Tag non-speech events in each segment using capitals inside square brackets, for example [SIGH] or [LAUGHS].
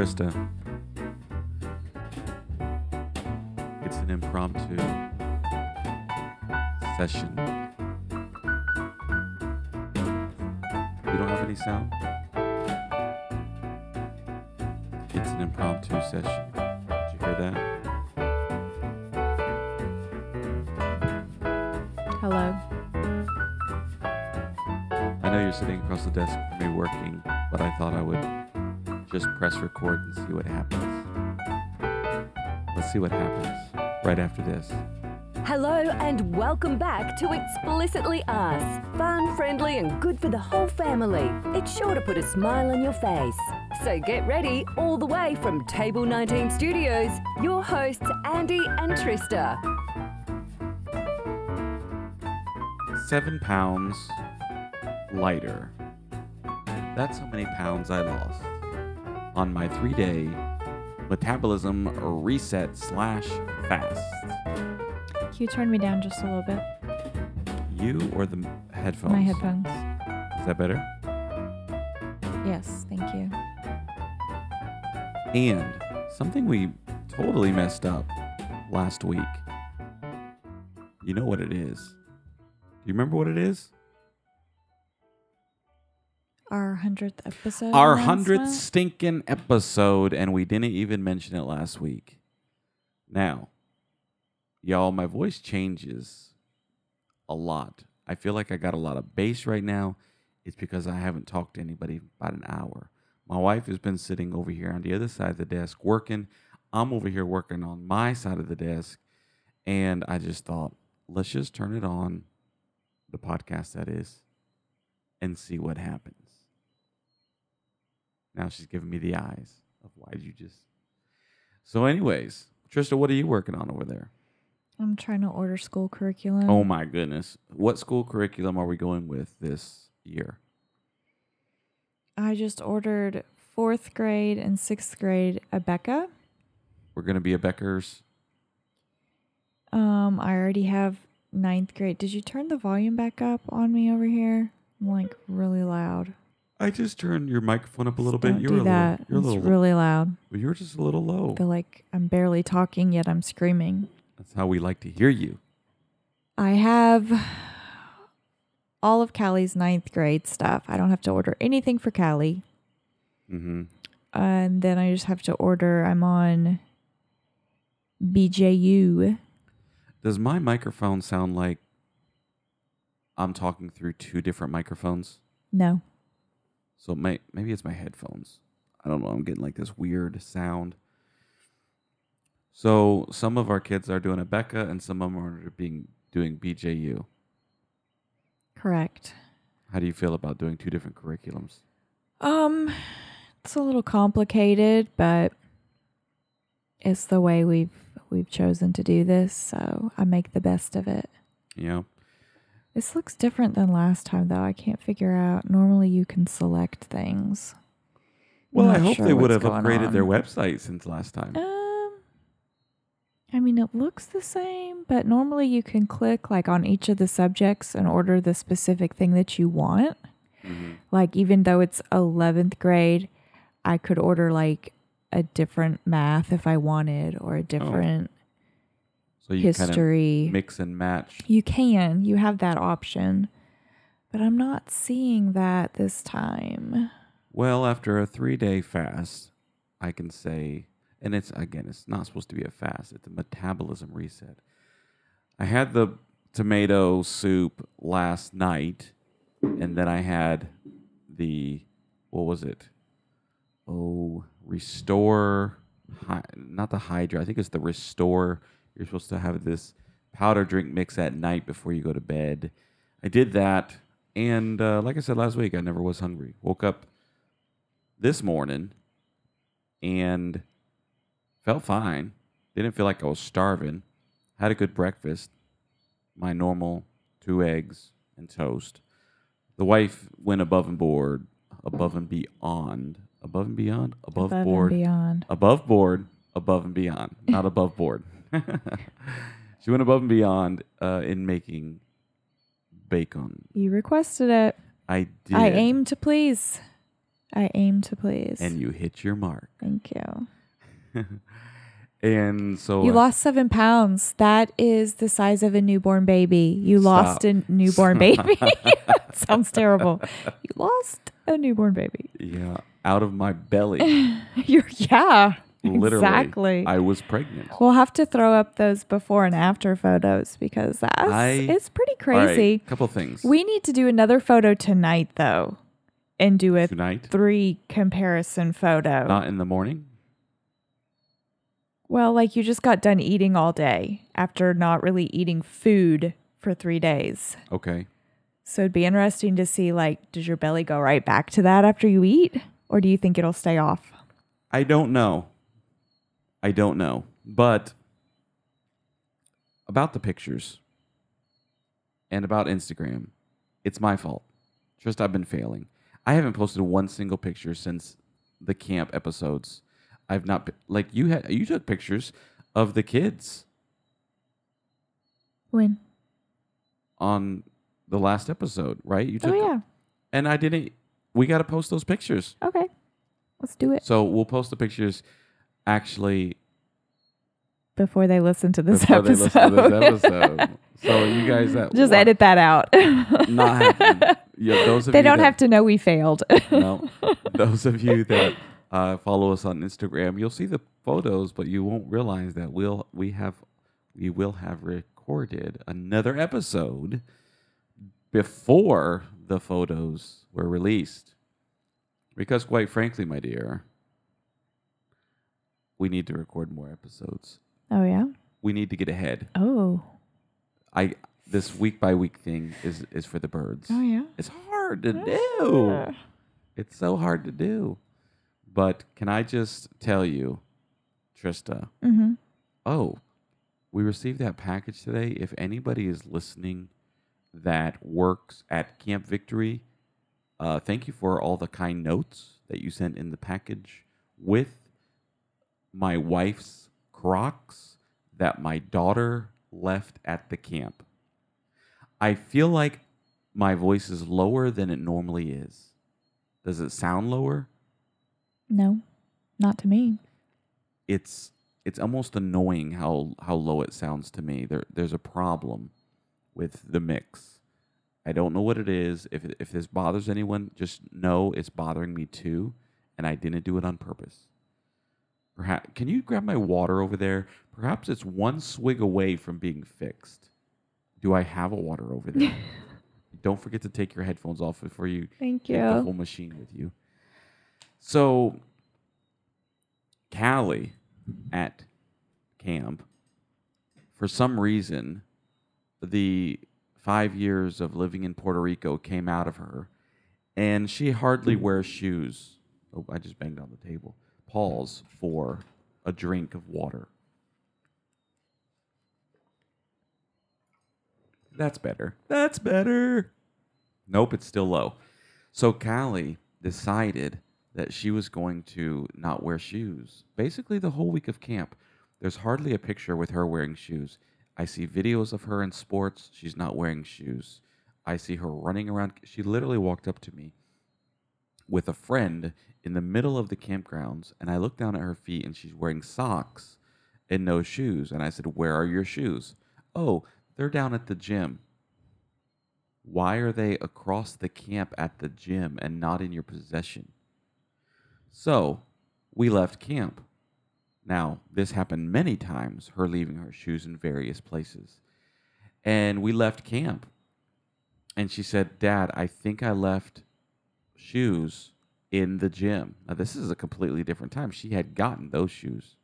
Trista. It's an impromptu session. You don't have any sound? It's an impromptu session. Did you hear that? Hello. I know you're sitting across the desk from me working, but I thought I would just press record and see what happens. Let's see what happens right after this. Hello and welcome back to Explicitly Us. Fun, friendly, and good for the whole family. It's sure to put a smile on your face. So get ready, all the way from Table 19 Studios, your hosts Andy and Trista. Seven pounds lighter. That's how many pounds I lost on my three day metabolism reset slash fast. Can you turn me down just a little bit? You or the headphones? My headphones. Is that better? Yes, thank you. And something we totally messed up last week. You know what it is? Do you remember what it is? Our hundredth episode. Our hundredth stinking episode, and we didn't even mention it last week. Now, y'all, my voice changes a lot. I feel like I got a lot of bass right now. It's because I haven't talked to anybody about an hour. My wife has been sitting over here on the other side of the desk working. I'm over here working on my side of the desk. And I just thought, let's just turn it on, the podcast that is, and see what happens. Now she's giving me the eyes of why did you just. So, anyways, Trista, what are you working on over there? I'm trying to order school curriculum. Oh my goodness. What school curriculum are we going with this year? I just ordered fourth grade and sixth grade Abeka. We're going to be a Becker's. Um, I already have ninth grade. Did you turn the volume back up on me over here? I'm like really loud. I just turned your microphone up a little Don't bit. You do were a that. little, you're a it's little, really loud. you're just a little low. I feel like I'm barely talking yet I'm screaming. That's how we like to hear you. I have all of Callie's ninth grade stuff. I don't have to order anything for Callie. Mm-hmm. And then I just have to order. I'm on BJU. Does my microphone sound like I'm talking through two different microphones? No. So may, maybe it's my headphones. I don't know. I'm getting like this weird sound. So some of our kids are doing Abeka, and some of them are being doing BJU. Correct. How do you feel about doing two different curriculums? Um, it's a little complicated, but it's the way we've we've chosen to do this, so I make the best of it. Know, This looks different than last time, though. I can't figure out. Normally, you can select things. well, I hope sure they would have upgraded their website since last time. Um, I mean, it looks the same, but normally you can click like on each of the subjects and order the specific thing that you want. Mhm. Like, even though it's 11th grade, I could order like a different math if I wanted or a different So you kind of history. mix and match. you can, you have that option, but I'm not seeing that this time. Well, after a three day fast, I can say, and it's again, it's not supposed to be a fast, it's a metabolism reset. I had the tomato soup last night, and then I had the, what was it? Oh, restore, not the Hydra, I think it's the restore. You're supposed to have this powder drink mix at night before you go to bed. I did that. And uh, like I said last week, I never was hungry. Woke up this morning and felt fine. Didn't feel like I was starving. Had a good breakfast. My normal two eggs and toast. The wife went above and board, above and beyond, above and beyond, above, Above board, and beyond. above board, above and beyond, not above board. She went above and beyond uh, in making bacon. You requested it. I did. I aim to please. I aim to please. and you hit your mark. Thank you. [LAUGHS] And so You lost seven pounds. That is the size of a newborn baby. You lost a newborn [LAUGHS] baby. [LAUGHS] Sounds terrible. You lost a newborn baby. yeah, out of my belly, You're yeah. Literally, Exactly. I was pregnant. we'll have to throw up those before and after photos because that's I- it's pretty All right, crazy. couple things. We need to do another photo tonight though, and do a Tonight, three comparison photo. not in the morning. well, like you just got done eating all day after not really eating food for three days. Okay. So it'd be interesting to see like, does your belly go right back to that after you eat? Or do you think it'll stay off? I don't know. I don't know. But about the pictures and about Instagram, it's my fault. Just I've been failing. I haven't posted one single picture since the camp episodes. I've not p- like you had you took pictures of the kids When? on the last episode, right? You oh, took Oh yeah. and I didn't we got to post those pictures. Okay. Let's do it So we'll post the pictures actually before they listen to this before they episode. listen to this episode. [LAUGHS] so you guys that Just edit that out. [LAUGHS] not. Yeah, those of they don't that, have to know we failed. no. [LAUGHS] Those of you that uh, follow us on Instagram, you'll see the photos, but you won't realize that we'll we have we will have recorded another episode before the photos were released. Because quite frankly, my dear, we need to record more episodes. oh yeah. We need to get ahead. Oh. I this week by week thing is is for the birds. Oh yeah. It's hard to do. It's so hard to do. But can I just tell you, Trista? Mm-hmm. Oh, we received that package today. If anybody is listening that works at Camp Victory, uh, thank you for all the kind notes that you sent in the package with my wife's Crocs that my daughter left at the camp. I feel like my voice is lower than it normally is. Does it sound lower? No, not to me. it's it's almost annoying how how low it sounds to me. There there's a problem with the mix. I don't know what it is. If if this bothers anyone, just know it's bothering me too, and I didn't do it on purpose. Perhaps can you grab my water over there? Perhaps it's one swig away from being fixed. Do I have a water over there? [LAUGHS] don't forget to take your headphones off before you Thank take the whole machine with you. So, Callie at camp, for some reason, the five years of living in Puerto Rico came out of her, and she hardly mm. wears shoes. Oh, I just banged on the table. Pause for a drink of water. That's better. That's better. Nope, it's still low. So Callie decided that she was going to not wear shoes. Basically, the whole week of camp, there's hardly a picture with her wearing shoes. I see videos of her in sports. She's not wearing shoes. I see her running around. She literally walked up to me with a friend in the middle of the campgrounds, and I looked down at her feet, and she's wearing socks and no shoes. And I said, Where are your shoes? Oh, they're down at the gym. Why are they across the camp at the gym and not in your possession? So we left camp. Now, this happened many times, her leaving her shoes in various places. And we left camp. And she said, Dad, I think I left shoes in the gym. Now, this is a completely different time. She had gotten those shoes.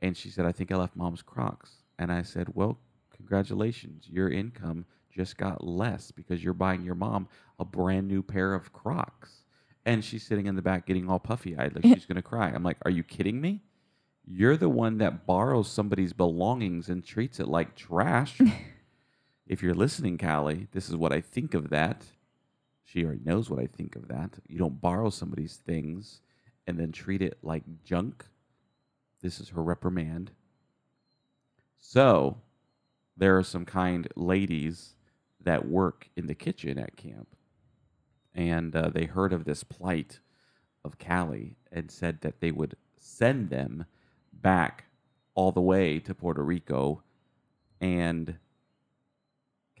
And she said, I think I left mom's Crocs. And I said, Well, congratulations. Your income just got less because you're buying your mom a brand new pair of Crocs. And she's sitting in the back getting all puffy eyed like she's going to cry. I'm like, Are you kidding me? You're the one that borrows somebody's belongings and treats it like trash. [LAUGHS] if you're listening, Callie, this is what I think of that. She already knows what I think of that. You don't borrow somebody's things and then treat it like junk. This is her reprimand. So, there are some kind ladies that work in the kitchen at camp. and uh, they heard of this plight of Callie and said that they would send them back all the way to Puerto Rico, and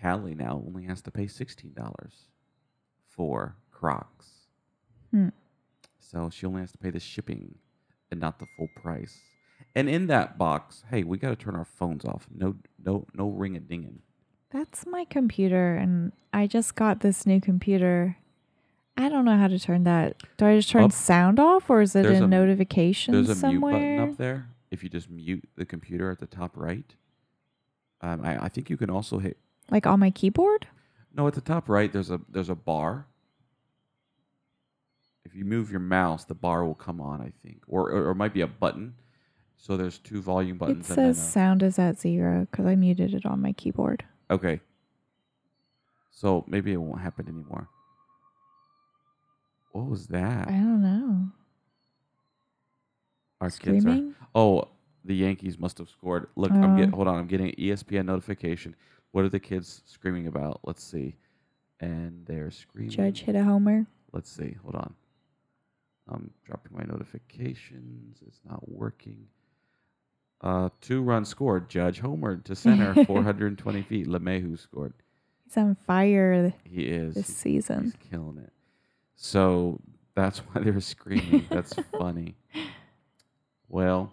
Callie now only has to pay sixteen dollars for Crocs. Hmm. So she only has to pay the shipping and not the full price. And in that box, hey, we got to turn our phones off. No, no, no ring a dinging. That's my computer, and I just got this new computer. I don't know how to turn that. Do I just turn Up. sound off, or is it in a- notifications There's a somewhere? mute button up there. If you just mute the computer at the top right, um, I, I think you can also hit. Like on my keyboard? No, at the top right, there's a there's a bar. If you move your mouse, the bar will come on. I think, or or, or it might be a button. So there's two volume It buttons. and says a- sound is at zero because I muted it on my keyboard. Okay. So maybe it won't happen anymore. What was that? I don't know. Our kids are. Oh, the Yankees must have scored. Look, I'm Oh. get. Hold on, I'm getting an ESPN notification. What are the kids screaming about? Let's see. And they're screaming. Judge hit a homer. Let's see. Hold on. I'm dropping my notifications. It's not working. Uh, two runs scored. Judge homered to center, [LAUGHS] 420 feet. LeMahieu scored. He's on fire He is. this He's- season. He's killing it. So that's [LAUGHS] why they were screaming. that's [LAUGHS] funny. Well,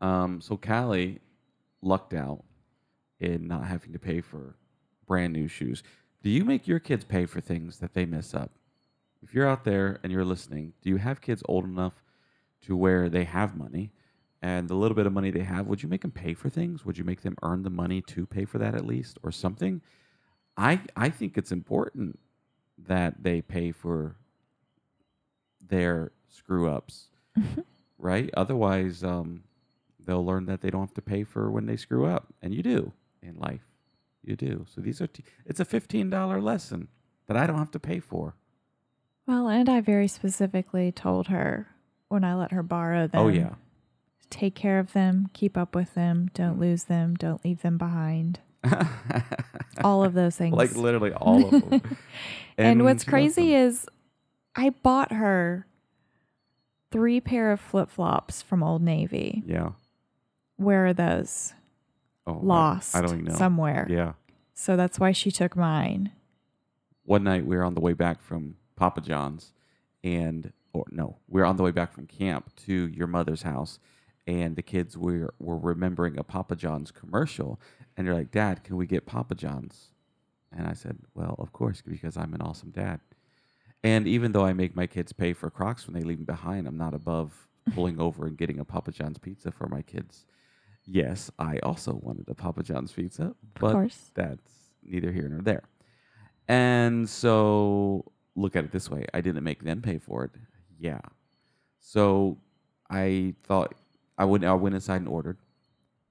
um, so Callie lucked out in not having to pay for brand new shoes. Do you make your kids pay for things that they mess up? If you're out there and you're listening, do you have kids old enough to where they have money and the little bit of money they have, would you make them pay for things? Would you make them earn the money to pay for that at least or something? I I think it's important that they pay for their screw ups, right? Otherwise, um, they'll learn that they don't have to pay for when they screw up, and you do in life. You do. So these are t- it's a fifteen dollar lesson that I don't have to pay for. Well, and I very specifically told her when I let her borrow oh, them. oh yeah, Take care of them, keep up with them, don't mm. lose them, don't leave them behind. [LAUGHS] All of those things. like literally all of them. [LAUGHS] and, when what's crazy is I bought her three pair of flip flops from Old Navy. yeah, Where are those? Oh, I- Lost I, don't even know. somewhere. Yeah. So that's why she took mine. one night we were on the way back from Papa John's, and or no, we were on the way back from camp to your mother's house, and the kids were were remembering a Papa John's commercial, and they're like, "Dad, can we get Papa John's?" And I said, "Well, of course, because I'm an awesome dad." And even though I make my kids pay for Crocs when they leave them behind, I'm not above pulling over and getting a Papa John's pizza for my kids. Yes, I also wanted a Papa John's pizza, but course. that's neither here nor there. And so look at it this way I didn't make them pay for it. Yeah. So I thought I went, I went inside and ordered.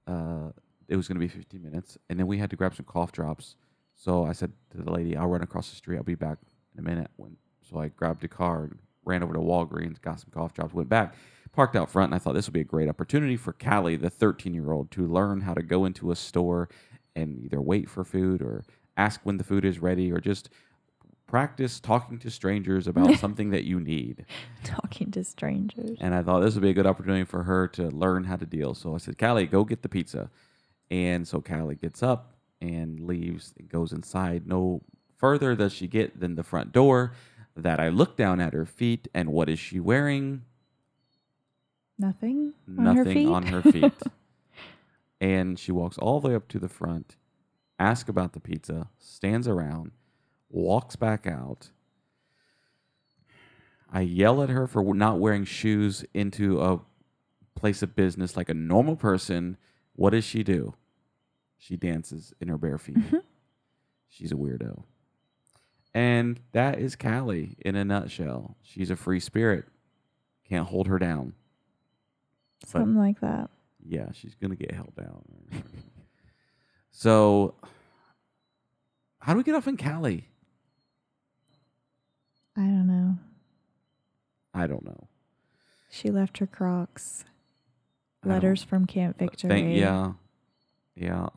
Uh, it was going to be 15 minutes. And then we had to grab some cough drops. So I said to the lady, I'll run across the street. I'll be back in a minute. When, so I grabbed a car and ran over to Walgreens, got some cough drops, went back, parked out front. And I thought this would be a great opportunity for Callie, the 13 year old, to learn how to go into a store and either wait for food or ask when the food is ready or just practice talking to strangers about [LAUGHS] something that you need. Talking to strangers. And I thought this would be a good opportunity for her to learn how to deal. So I said, Callie, go get the pizza. And so Callie gets up and leaves and goes inside. No further does she get than the front door. That I look down at her feet, and what is she wearing? Nothing on her Nothing feet. on her [LAUGHS] feet. and she walks all the way up to the front, asks about the pizza, stands around, walks back out. I yell at her for not wearing shoes into a place of business like a normal person. What does she do? She dances in her bare feet. Mm-hmm. She's a weirdo. And that is Callie in a nutshell. She's a free spirit. Can't hold her down. Something like that. Yeah, she's gonna get held down. [LAUGHS] so, how do we get off in Callie? I don't know. I don't know. She left her Crocs. Letters from Camp uh, Victory. Thank, yeah, yeah.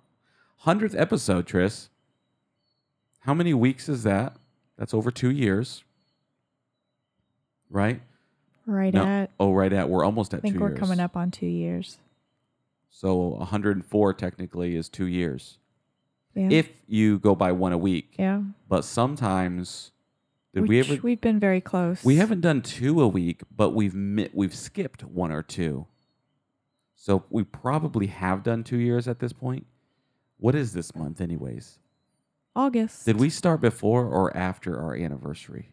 Hundredth episode, Tris. How many weeks is that? That's over two years. Right? Right No. at. Oh, right at. We're almost at I think two we're years. coming up on two years. So 104 technically is two years. Yeah. If you go by one a week. yeah. But sometimes, did Which we ever? We've been very close. We haven't done two a week, but we've mi- we've skipped one or two. So we probably have done two years at this point. What is this month, anyways? August. Did we start before or after our anniversary?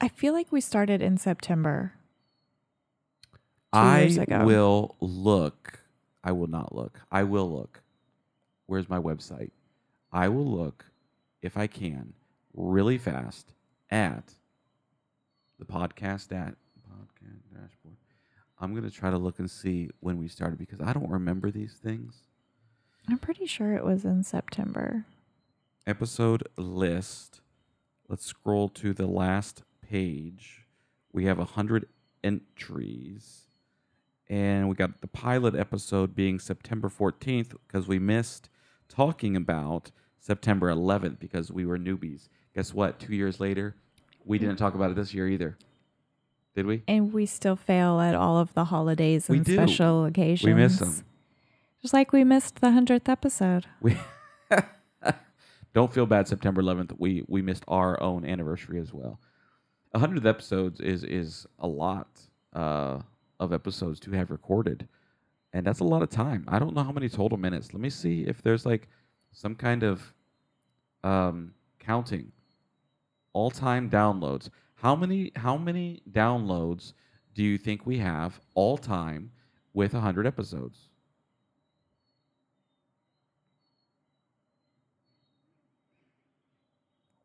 I, feel like we started in September. I will look. I will not look. I will look. Where's my website? I will look, if I can, really fast at the podcast at podcast dashboard. I'm gonna try to look and see when we started because I don't remember these things. I'm pretty sure it was in September. episode list. Let's scroll to the last page. We have a hundred entries, and we got the pilot episode being September 14th because we missed talking about September 11th because we were newbies. Guess what? Two years later, we didn't talk about it this year either. Did we? And we still fail at all of the holidays and special occasions. We miss them. Just like we missed the 100th episode. [LAUGHS] We [LAUGHS] don't feel bad. September 11th, we we missed our own anniversary as well. Hundred episodes is is a lot uh, of episodes to have recorded, and that's a lot of time. I don't know how many total minutes. Let me see if there's like some kind of um, counting. All time downloads. How many how many downloads do you think we have all time with hundred episodes?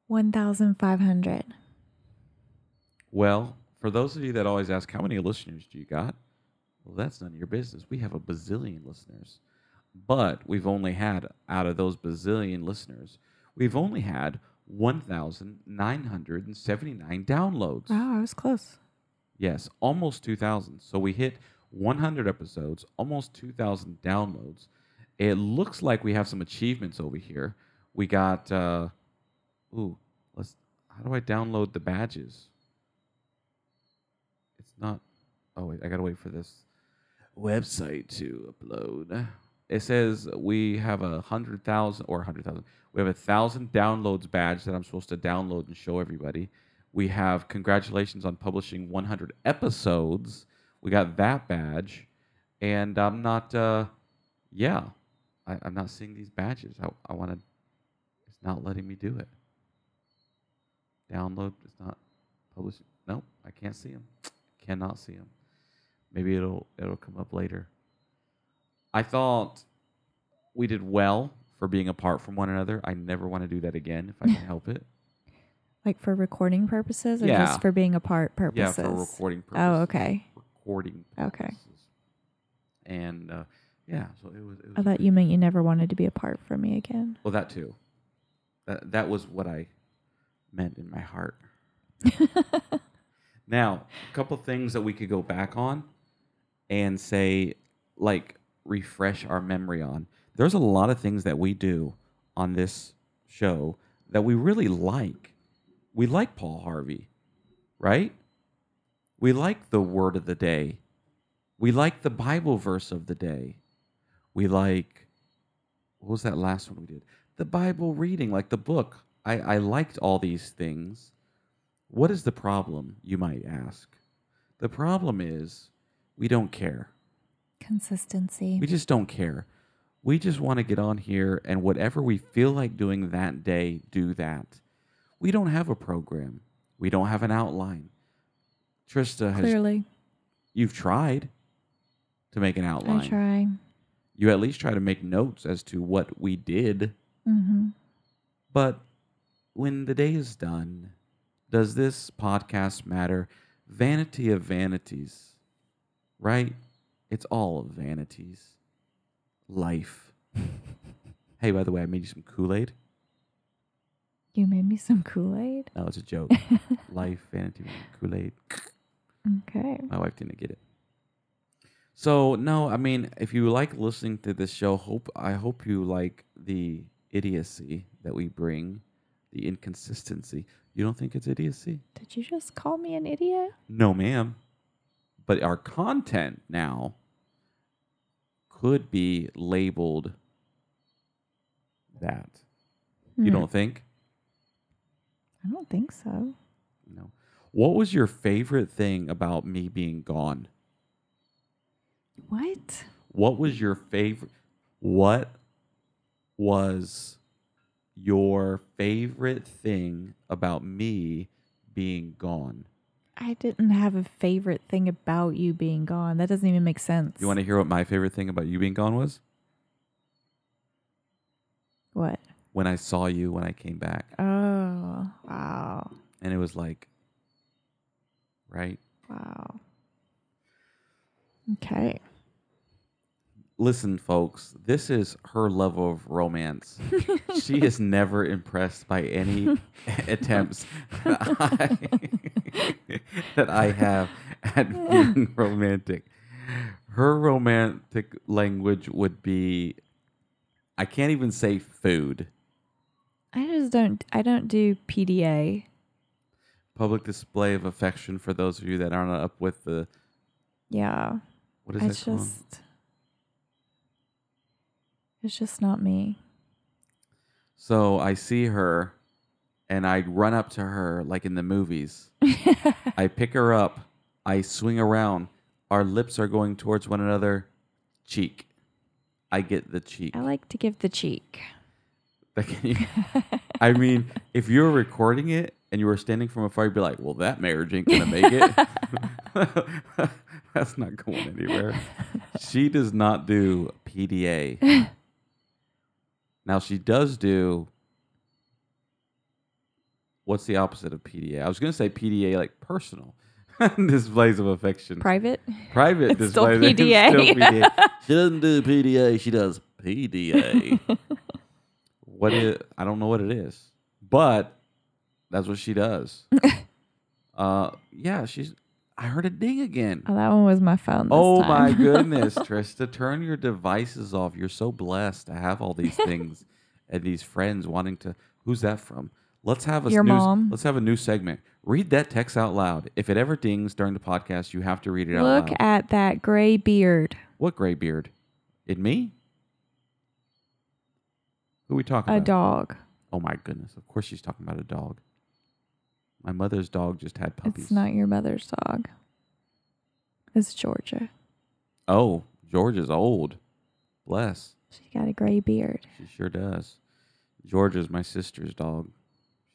One thousand five hundred. Well, for those of you that always ask, how many listeners do you got? Well, that's none of your business. We have a bazillion listeners. But we've only had, out of those bazillion listeners, we've only had 1,979 downloads. Wow, I was close. Yes, almost 2,000. So we hit 100 episodes, almost 2,000 downloads. It looks like we have some achievements over here. We got, uh, ooh, let's, how do I download the badges? Not, oh, wait, I gotta wait for this website to upload. It says we have a hundred thousand or a hundred thousand. We have a thousand downloads badge that I'm supposed to download and show everybody. We have congratulations on publishing 100 episodes. We got that badge, and I'm not. Uh, yeah, I, I'm not seeing these badges. I, I want to. It's not letting me do it. Download. It's not publishing. Nope, I can't see them. Cannot see them. Maybe it'll it'll come up later. I thought we did well for being apart from one another. I never want to do that again if I can help it. [LAUGHS] Like for recording purposes or Yeah. just for being apart purposes? Yeah, for recording purposes. Oh, okay. Recording Okay. purposes. And uh, yeah, so it was. It was I thought you meant you never wanted to be apart from me again. Well, that too. That that was what I meant in my heart. [LAUGHS] now, a couple things that we could go back on and say, like, refresh our memory on. There's a lot of things that we do on this show that we really like. We like Paul Harvey, right? We like the word of the day. We like the Bible verse of the day. We like, what was that last one we did? The Bible reading, like the book. I, I liked all these things. What is the problem, you might ask? The problem is we don't care. Consistency. We just don't care. We just want to get on here and whatever we feel like doing that day, do that. We don't have a program. We don't have an outline. Trista has Clearly, you've tried to make an outline. I try. You at least try to make notes as to what we did. Mm-hmm. But when the day is done, does this podcast matter? Vanity of vanities, right? It's all of vanities. Life. [LAUGHS] hey, by the way, I made you some Kool Aid. You made me some Kool Aid. No, it's a joke. [LAUGHS] Life, vanity, Kool Aid. Okay. My wife didn't get it. So no, I mean, if you like listening to this show, hope I hope you like the idiocy that we bring, the inconsistency. You don't think it's idiocy? Did you just call me an idiot? No, ma'am. But our content now could be labeled that. You Hmm. don't think? I don't think so. No. What was your favorite thing about me being gone? What? What was your favorite? What was your favorite thing about me being gone? I didn't have a favorite thing about you being gone. That doesn't even make sense. You want to hear what my favorite thing about you being gone was? what? When I saw you when I came back. Oh, wow. And it was like, right? Wow. Okay. Listen, folks, this is her level of romance. she [LAUGHS] is never impressed by any [LAUGHS] attempts that I, [LAUGHS] that I have at being romantic. Her romantic language would be I can't even say food. I just don't I don't do PDA. Public display of affection for those of you that aren't up with the Yeah. what is it's that called? It's just not me. So I see her and I run up to her like in the movies. [LAUGHS] I pick her up, I swing around, our lips are going towards one another, cheek. I get the cheek. I like to give the cheek. Like, can you- I mean, if you were recording it and you were standing from afar, you'd be like, "Well, that marriage ain't gonna make it. [LAUGHS] That's not going anywhere." [LAUGHS] She does not do PDA. Now she does do. What's the opposite of PDA? I was gonna say PDA, like personal [LAUGHS] displays of affection. Private? Private It's still displays. [LAUGHS] it's PDA. still PDA. [LAUGHS] She doesn't do PDA. She does PDA. what is? I don't know what it is, but that's what she does. uh, yeah, she's. I heard a ding again. Oh, that one was my phone. This Oh my [LAUGHS] goodness, Trista, turn your devices off. You're so blessed to have all these things [LAUGHS] and these friends wanting to. Who's that from? Let's have a Your new, mom. Let's have a new segment. Read that text out loud. If it ever dings during the podcast, you have to read it out Look at that gray beard. what gray beard? In me? Who are we talking A about? A dog. Oh my goodness! Of course she's talking about a dog. My mother's dog just had puppies. It's not your mother's dog. It's Georgia. Oh, Georgia's old. Bless. She's got a gray beard. She sure does. Georgia's my sister's dog.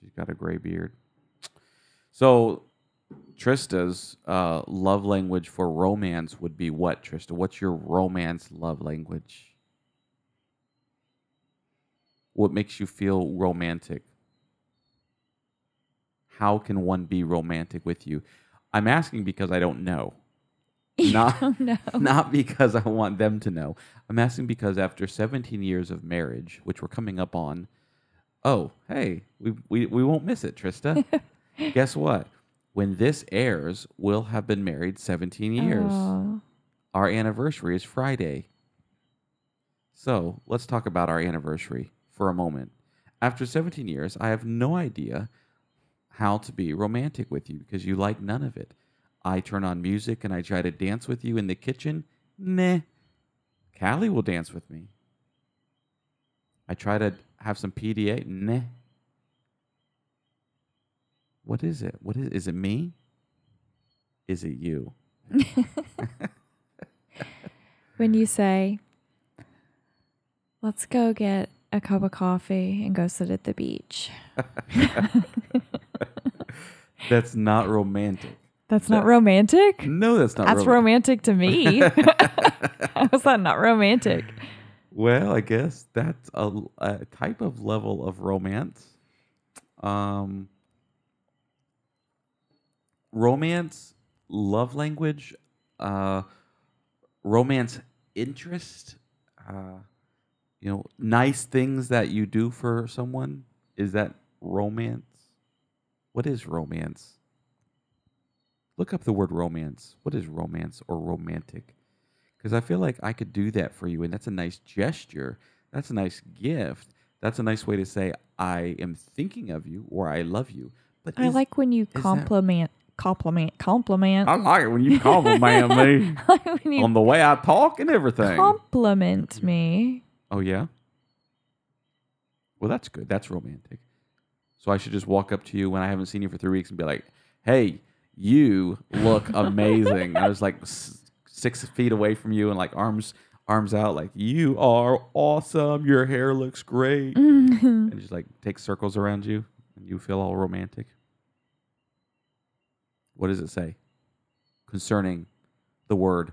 She's got a gray beard. So, Trista's uh, love language for romance would be what, Trista? What's your romance love language? What makes you feel romantic? How can one be romantic with you? I'm asking because I don't know. [LAUGHS] Not, oh no. [LAUGHS] not because I want them to know. I'm asking because after 17 years of marriage, which we're coming up on, oh, hey, we, we, we won't miss it, Trista. [LAUGHS] Guess what? When this airs, we'll have been married 17 years. Our anniversary is Friday. So let's talk about our anniversary for a moment. After 17 years, I have no idea how to be romantic with you because you like none of it. I turn on music and I try to dance with you in the kitchen. Nah. Callie will dance with me. I try to have some PDA. Nah. What is it? What is is it me? Is it you? [LAUGHS] when you say, let's go get a cup of coffee and go sit at the beach. [LAUGHS] That's not romantic. That's not romantic? No, that's not romantic. That's romantic. romantic to me. [LAUGHS] [LAUGHS] How is that not romantic? Well, I guess that's a, a type of level of romance. Um, romance, love language, uh, romance interest, uh, you know, nice things that you do for someone. Is that romance? What is romance? Look up the word romance. What is romance or romantic? Because I feel like I could do that for you, and that's a nice gesture. That's a nice gift. That's a nice way to say I am thinking of you or I love you. But I is- like when you compliment, compliment, compliment. I like it when you compliment me [LAUGHS] like when you on the way I talk and everything. compliment me. Oh yeah. Well, that's good. That's romantic. So I should just walk up to you when I haven't seen you for three weeks and be like, "Hey, you look [LAUGHS] amazing." I was like s- six feet away from you and like arms arms out, like you are awesome. Your hair looks great, mm-hmm. and just like take circles around you, and you feel all romantic. What does it say concerning the word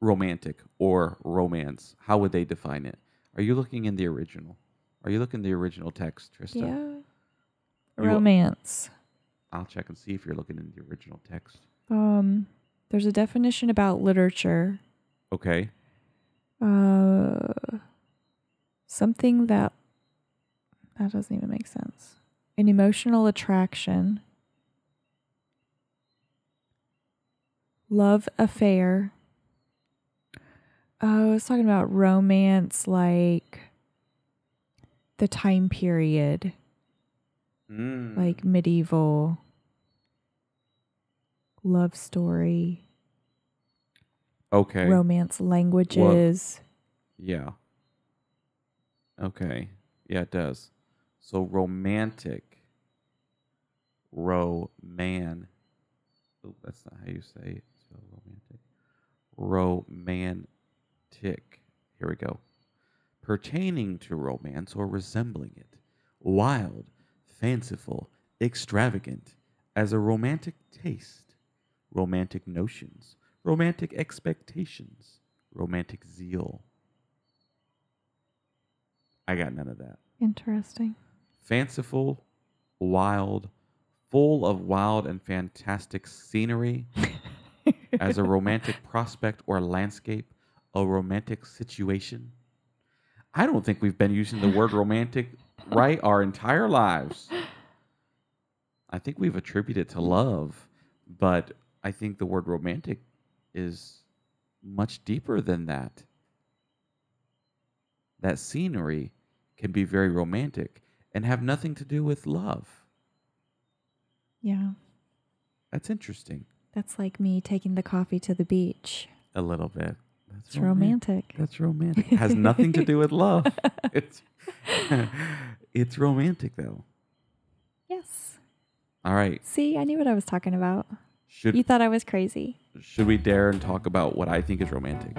romantic or romance? How would they define it? Are you looking in the original? Are you looking in the original text, Trista? Yeah. Romance. I'll check and see if you're looking in the original text. Um, there's a definition about literature. Okay. Uh, something that that doesn't even make sense. An emotional attraction. Love affair. Oh, I was talking about romance, like the time period, Mm. like medieval love story, okay. romance languages. yeah. Okay. Yeah, it does. So romantic. Roman. Oh, that's not how you say it. Spell romantic. Romantic. Here we go. Pertaining to romance or resembling it. Wild, fanciful, extravagant, as a romantic taste, romantic notions, romantic expectations, romantic zeal. I got none of that. Interesting. Fanciful, wild, full of wild and fantastic scenery, [LAUGHS] as a romantic prospect or landscape, a romantic situation. I don't think we've been using the word romantic right our entire lives. I think we've attributed it to love, but I think the word romantic is much deeper than that. That scenery can be very romantic and have nothing to do with love. Yeah. That's interesting. That's like me taking the coffee to the beach. A little bit. That's It's romantic. That's romantic. It [LAUGHS] has nothing to do with love. [LAUGHS] It's [LAUGHS] it's romantic though. Yes. All right. See, I knew what I was talking about. Should You thought I was crazy. should we dare and talk about what I think is romantic?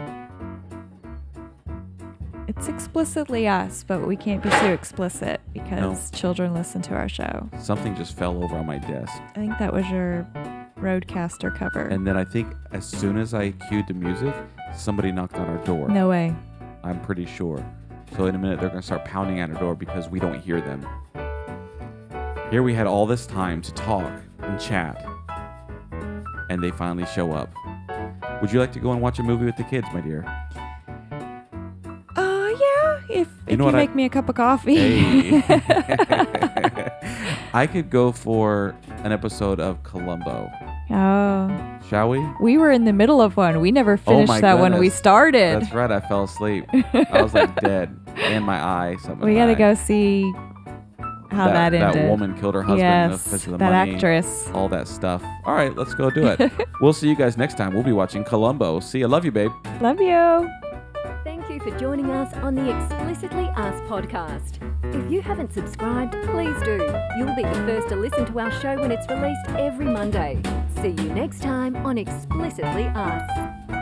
It's explicitly us, but we can't be too explicit because children listen to our show. Something just fell over on my desk. I think that was your RODECaster cover. And then I think as soon as I cued the music, somebody knocked on our door. no way. I'm pretty sure. So in a minute they're gonna start pounding at our door because we don't hear them. Here we had all this time to talk and chat, and they finally show up. Would you like to go and watch a movie with the kids, my dear? Uh, yeah. If, if know you what I- make me a cup of coffee. Hey. [LAUGHS] [LAUGHS] I could go for an episode of Columbo. Oh. Shall we? We were in the middle of one. We never Oh finished my that when we started. That's right. I fell asleep. [LAUGHS] I was like dead, and my eye. Something. we got to go see how that, ended. That woman killed her husband yes, because of the that money. actress. all that stuff. All right, let's go do it. [LAUGHS] we'll see you guys next time. We'll be watching Columbo. See you. Love you, babe. Love you for joining us on the Explicitly Us podcast. If you haven't subscribed, please do. You'll be the first to listen to our show when it's released every Monday. See you next time on Explicitly Us.